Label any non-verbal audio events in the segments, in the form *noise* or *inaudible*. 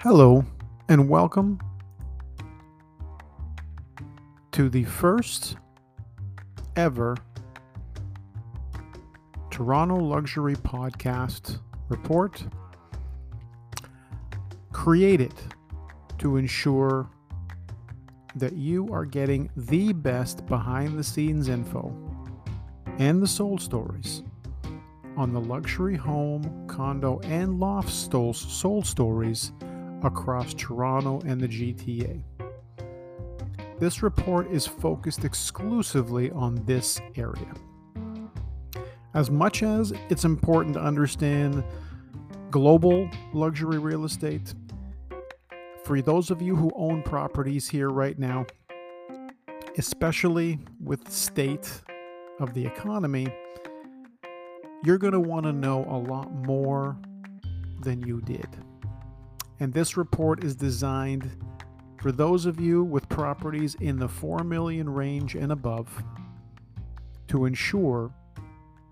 Hello, and welcome to the first ever Toronto Luxury Podcast report created to ensure that you are getting the best behind the scenes info and the soul stories on the luxury home, condo, and loft soul stories across Toronto and the GTA. This report is focused exclusively on this area. As much as it's important to understand global luxury real estate, for those of you who own properties here right now, especially with the state of the economy, you're going to want to know a lot more than you did. And this report is designed for those of you with properties in the 4 million range and above to ensure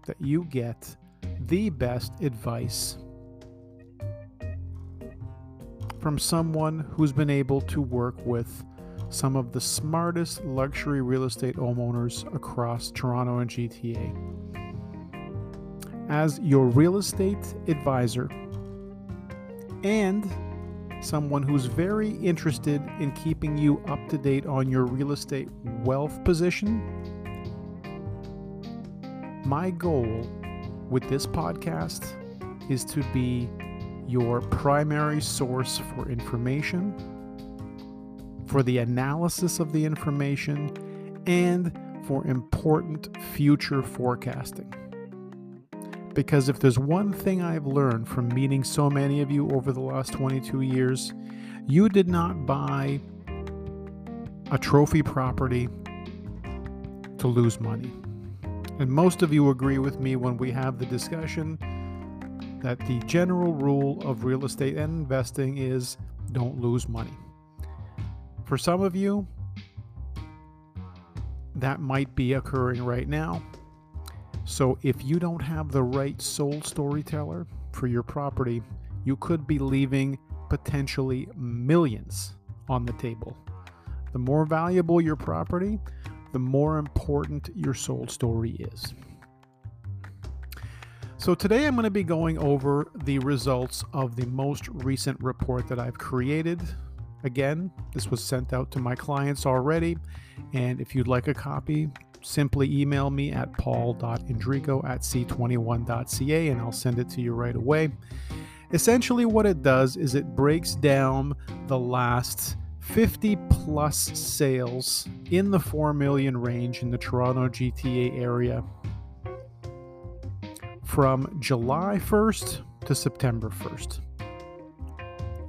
that you get the best advice from someone who's been able to work with some of the smartest luxury real estate homeowners across Toronto and GTA. As your real estate advisor and someone who's very interested in keeping you up to date on your real estate wealth position. My goal with this podcast is to be your primary source for information, for the analysis of the information, and for important future forecasting. Because if there's one thing I've learned from meeting so many of you over the last 22 years, you did not buy a trophy property to lose money. And most of you agree with me when we have the discussion that the general rule of real estate and investing is don't lose money. For some of you, that might be occurring right now. So if you don't have the right soul storyteller for your property, you could be leaving potentially millions on the table. The more valuable your property, the more important your soul story is. So, today I'm going to be going over the results of the most recent report that I've created. Again, this was sent out to my clients already, and if you'd like a copy, simply email me at paul.indrigo at c21.ca and I'll send it to you right away. Essentially, what it does is it breaks down the last 50 plus sales in the 4 million range in the Toronto GTA area from July 1st to September 1st.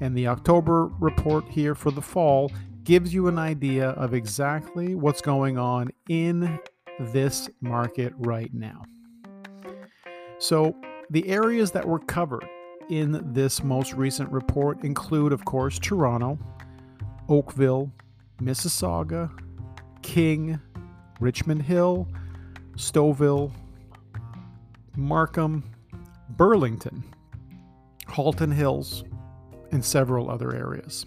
And the October report here for the fall gives you an idea of exactly what's going on in this market right now. So, the areas that were covered in this most recent report include, of course, Toronto, Oakville, Mississauga, King, Richmond Hill, Stouffville, Markham, Burlington, Halton Hills, and several other areas.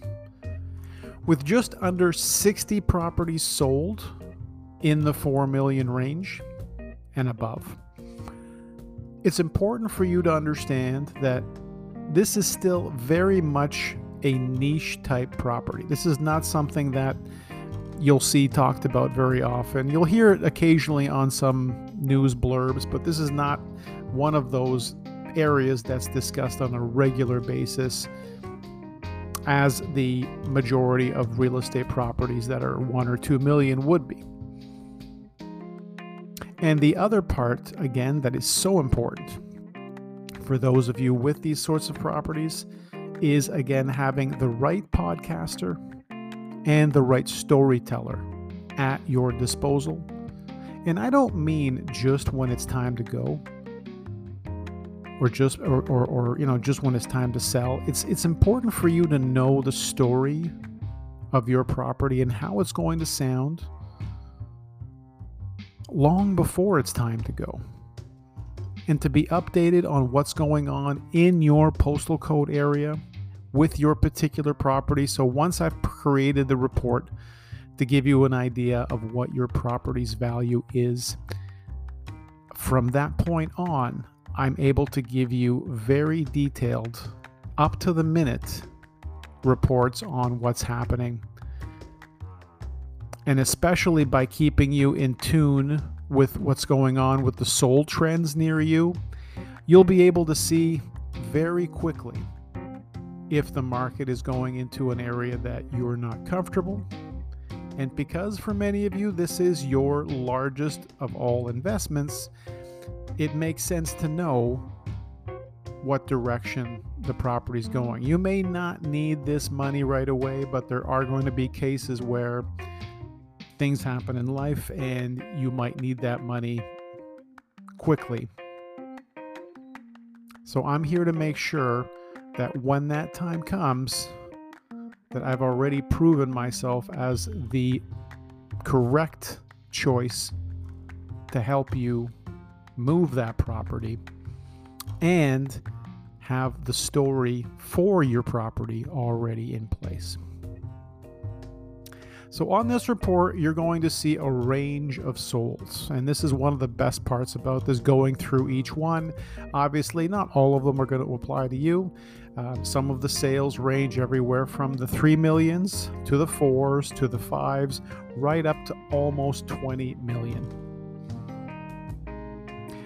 With just under 60 properties sold in the 4 million range and above, it's important for you to understand that this is still very much a niche type property. This is not something that you'll see talked about very often. You'll hear it occasionally on some news blurbs, but this is not one of those areas that's discussed on a regular basis as the majority of real estate properties that are 1 or 2 million would be. And the other part, again, that is so important for those of you with these sorts of properties is, again, having the right podcaster and the right storyteller at your disposal. And I don't mean just when it's time to go, or just or, or, or, you know just when it's time to sell it's it's important for you to know the story of your property and how it's going to sound long before it's time to go and to be updated on what's going on in your postal code area with your particular property. So once I've created the report to give you an idea of what your property's value is, from that point on, I'm able to give you very detailed, up to the minute reports on what's happening. And especially by keeping you in tune with what's going on with the soul trends near you, you'll be able to see very quickly if the market is going into an area that you're not comfortable. And because for many of you, this is your largest of all investments, it makes sense to know what direction the property is going. You may not need this money right away, but there are going to be cases where things happen in life and you might need that money quickly. So I'm here to make sure that when that time comes, that I've already proven myself as the correct choice to help you move that property and have the story for your property already in place. So, on this report, you're going to see a range of souls. And this is one of the best parts about this going through each one. Obviously, not all of them are going to apply to you. Uh, some of the sales range everywhere from the three millions to the fours to the fives, right up to almost 20 million.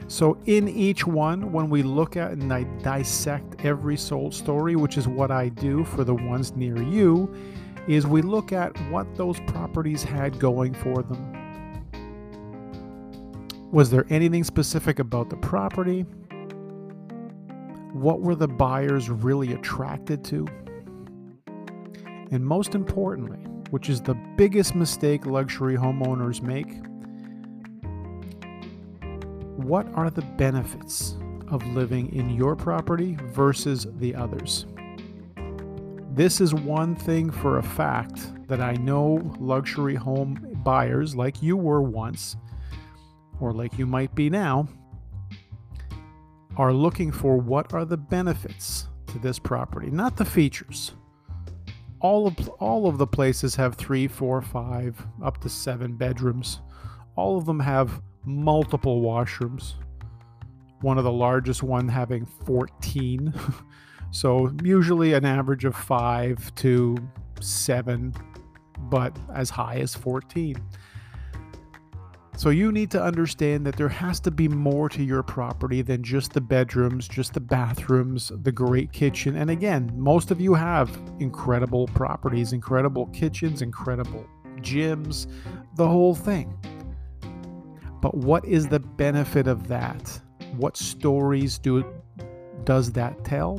So, in each one, when we look at and I dissect every soul story, which is what I do for the ones near you, is we look at what those properties had going for them. Was there anything specific about the property? What were the buyers really attracted to? And most importantly, which is the biggest mistake luxury homeowners make, what are the benefits of living in your property versus the others? This is one thing for a fact that I know luxury home buyers, like you were once, or like you might be now, are looking for what are the benefits to this property, not the features. All of all of the places have three, four, five, up to seven bedrooms. All of them have multiple washrooms. One of the largest one having 14. *laughs* So, usually an average of five to seven, but as high as 14. So, you need to understand that there has to be more to your property than just the bedrooms, just the bathrooms, the great kitchen. And again, most of you have incredible properties, incredible kitchens, incredible gyms, the whole thing. But what is the benefit of that? What stories do does that tell?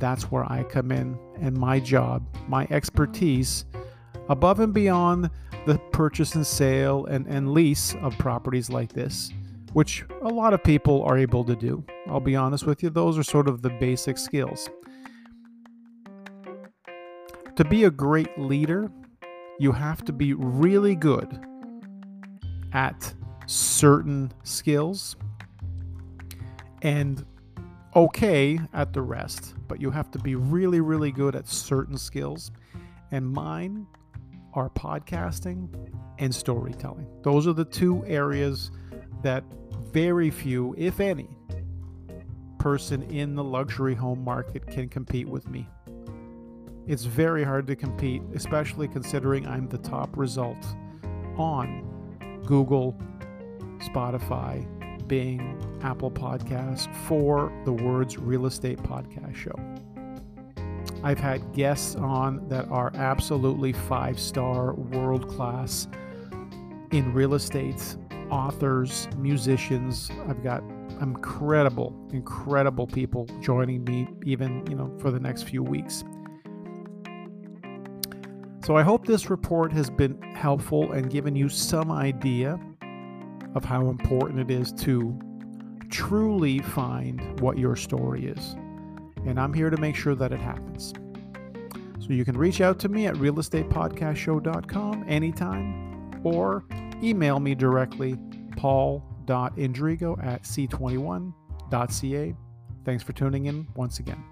That's where I come in and my job, my expertise, above and beyond the purchase and sale and, and lease of properties like this, which a lot of people are able to do. I'll be honest with you, those are sort of the basic skills. To be a great leader, you have to be really good at certain skills and okay at the rest, but you have to be really, really good at certain skills. And mine are podcasting and storytelling. Those are the two areas that very few, if any, person in the luxury home market can compete with me. It's very hard to compete, especially considering I'm the top result on Google, Spotify, Bing, Apple Podcasts for the Words Real Estate Podcast Show. I've had guests on that are absolutely five star, world class in real estate, authors, musicians. I've got incredible, incredible people joining me, even you know, for the next few weeks. So I hope this report has been helpful and given you some idea of how important it is to truly find what your story is. And I'm here to make sure that it happens. So you can reach out to me at realestatepodcastshow.com anytime or email me directly paul.indrigo at c21.ca. Thanks for tuning in once again.